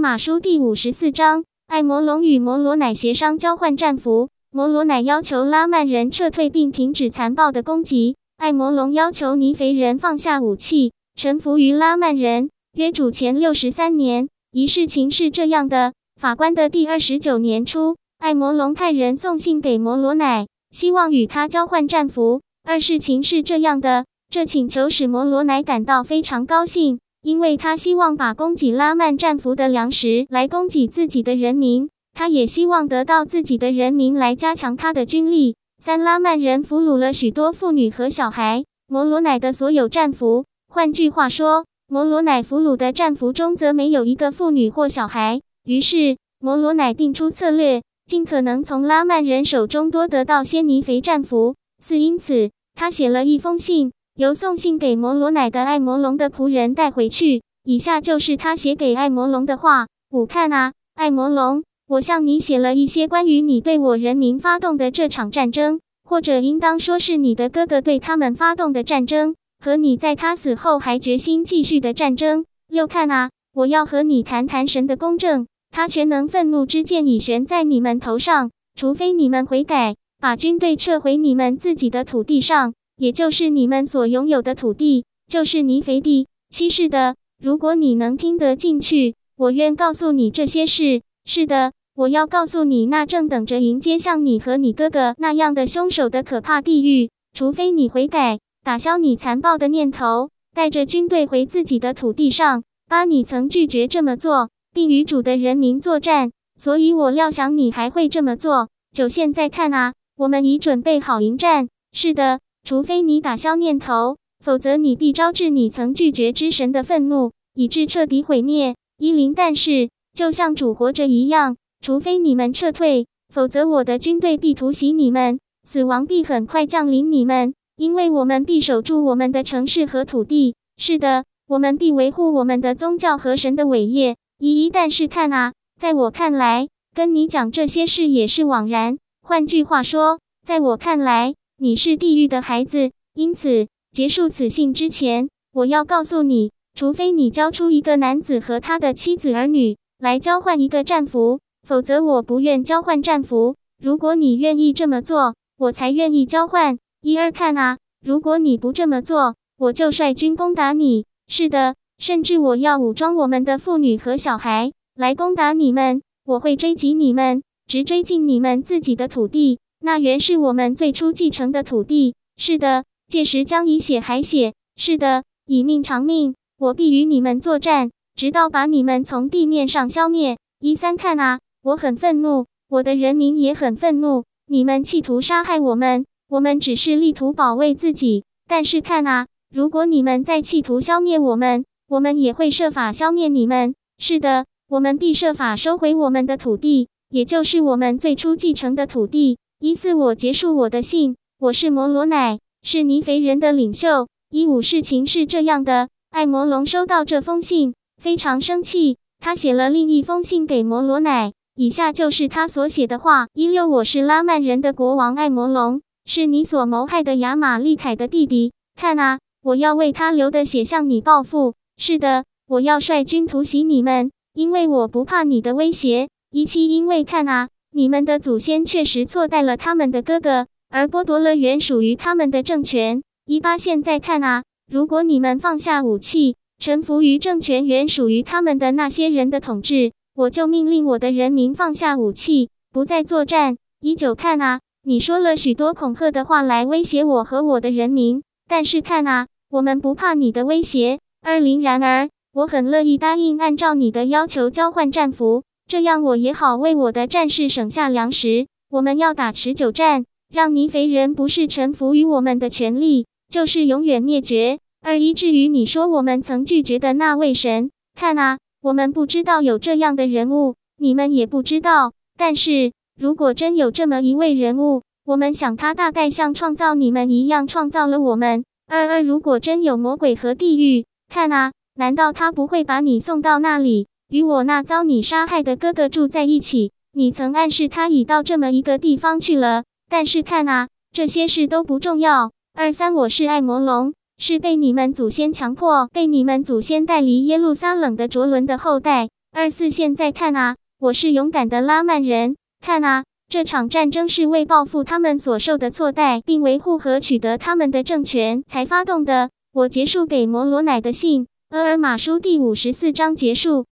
马书第五十四章，艾摩龙与摩罗乃协商交换战俘。摩罗乃要求拉曼人撤退并停止残暴的攻击，艾摩龙要求尼肥人放下武器，臣服于拉曼人。约主前六十三年，一事情是这样的：法官的第二十九年初，艾摩龙派人送信给摩罗乃，希望与他交换战俘。二事情是这样的，这请求使摩罗乃感到非常高兴。因为他希望把供给拉曼战俘的粮食来供给自己的人民，他也希望得到自己的人民来加强他的军力。三拉曼人俘虏了许多妇女和小孩，摩罗乃的所有战俘，换句话说，摩罗乃俘虏的战俘中则没有一个妇女或小孩。于是，摩罗乃定出策略，尽可能从拉曼人手中多得到些尼肥战俘。四因此，他写了一封信。由送信给摩罗乃的爱摩龙的仆人带回去。以下就是他写给爱摩龙的话：五看啊，爱摩龙，我向你写了一些关于你对我人民发动的这场战争，或者应当说是你的哥哥对他们发动的战争，和你在他死后还决心继续的战争。六看啊，我要和你谈谈神的公正，他全能愤怒之剑已悬在你们头上，除非你们悔改，把军队撤回你们自己的土地上。也就是你们所拥有的土地，就是尼肥地。七是的，如果你能听得进去，我愿告诉你这些事。是的，我要告诉你那正等着迎接像你和你哥哥那样的凶手的可怕地狱。除非你悔改，打消你残暴的念头，带着军队回自己的土地上。八，你曾拒绝这么做，并与主的人民作战，所以我料想你还会这么做。九，现在看啊，我们已准备好迎战。是的。除非你打消念头，否则你必招致你曾拒绝之神的愤怒，以致彻底毁灭。一零，但是就像主活着一样，除非你们撤退，否则我的军队必突袭你们，死亡必很快降临你们，因为我们必守住我们的城市和土地。是的，我们必维护我们的宗教和神的伟业。一一，但是看啊，在我看来，跟你讲这些事也是枉然。换句话说，在我看来。你是地狱的孩子，因此结束此信之前，我要告诉你，除非你交出一个男子和他的妻子儿女来交换一个战俘，否则我不愿交换战俘。如果你愿意这么做，我才愿意交换。一二看啊，如果你不这么做，我就率军攻打你。是的，甚至我要武装我们的妇女和小孩来攻打你们。我会追击你们，直追进你们自己的土地。那原是我们最初继承的土地。是的，届时将以血海血。是的，以命偿命。我必与你们作战，直到把你们从地面上消灭。一三看啊，我很愤怒，我的人民也很愤怒。你们企图杀害我们，我们只是力图保卫自己。但是看啊，如果你们再企图消灭我们，我们也会设法消灭你们。是的，我们必设法收回我们的土地，也就是我们最初继承的土地。一四，我结束我的信。我是摩罗乃，是尼肥人的领袖。一五，事情是这样的。艾摩龙收到这封信，非常生气。他写了另一封信给摩罗乃，以下就是他所写的话：一六，我是拉曼人的国王艾摩龙，是你所谋害的亚玛利凯的弟弟。看啊，我要为他流的血向你报复。是的，我要率军突袭你们，因为我不怕你的威胁。一七，因为看啊。你们的祖先确实错待了他们的哥哥，而剥夺了原属于他们的政权。一八，现在看啊，如果你们放下武器，臣服于政权原属于他们的那些人的统治，我就命令我的人民放下武器，不再作战。一九，看啊，你说了许多恐吓的话来威胁我和我的人民，但是看啊，我们不怕你的威胁。二零，然而，我很乐意答应按照你的要求交换战俘。这样我也好为我的战士省下粮食。我们要打持久战，让尼肥人不是臣服于我们的权利，就是永远灭绝。二一至于你说我们曾拒绝的那位神，看啊，我们不知道有这样的人物，你们也不知道。但是如果真有这么一位人物，我们想他大概像创造你们一样创造了我们。二二如果真有魔鬼和地狱，看啊，难道他不会把你送到那里？与我那遭你杀害的哥哥住在一起，你曾暗示他已到这么一个地方去了。但是看啊，这些事都不重要。二三，我是爱摩龙，是被你们祖先强迫、被你们祖先带离耶路撒冷的卓伦的后代。二四现在看啊，我是勇敢的拉曼人，看啊，这场战争是为报复他们所受的错待，并维护和取得他们的政权才发动的。我结束给摩罗乃的信，《厄尔马书》第五十四章结束。